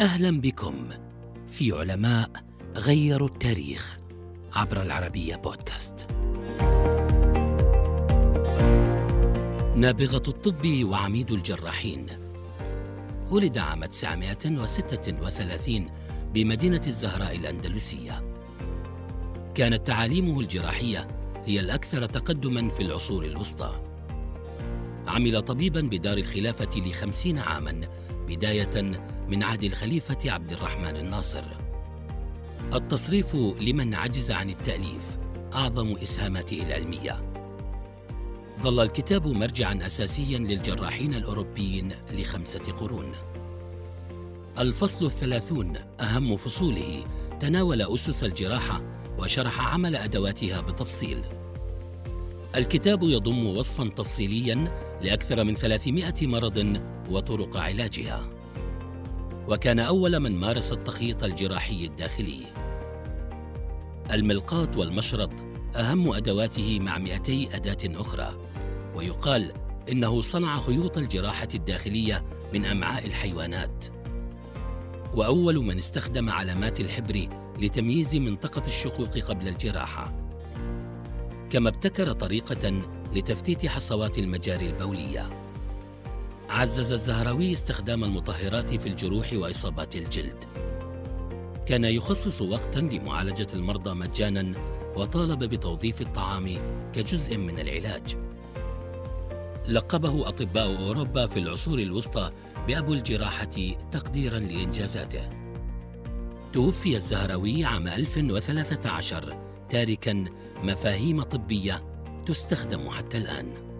أهلا بكم في علماء غيروا التاريخ عبر العربية بودكاست. نابغة الطب وعميد الجراحين ولد عام 936 بمدينة الزهراء الأندلسية. كانت تعاليمه الجراحية هي الأكثر تقدما في العصور الوسطى. عمل طبيبا بدار الخلافة لخمسين عاما بداية من عهد الخليفة عبد الرحمن الناصر. التصريف لمن عجز عن التأليف أعظم إسهاماته العلمية. ظل الكتاب مرجعا أساسيا للجراحين الأوروبيين لخمسة قرون. الفصل الثلاثون أهم فصوله تناول أسس الجراحة وشرح عمل أدواتها بتفصيل. الكتاب يضم وصفا تفصيليا لأكثر من 300 مرض وطرق علاجها. وكان أول من مارس التخييط الجراحي الداخلي. الملقاط والمشرط أهم أدواته مع 200 أداة أخرى ويقال إنه صنع خيوط الجراحة الداخلية من أمعاء الحيوانات. وأول من استخدم علامات الحبر لتمييز منطقة الشقوق قبل الجراحة. كما ابتكر طريقة لتفتيت حصوات المجاري البولية. عزز الزهراوي استخدام المطهرات في الجروح وإصابات الجلد. كان يخصص وقتا لمعالجة المرضى مجانا وطالب بتوظيف الطعام كجزء من العلاج. لقبه أطباء أوروبا في العصور الوسطى بأبو الجراحة تقديرا لإنجازاته. توفي الزهراوي عام 1013 تاركا مفاهيم طبية تستخدم حتى الآن.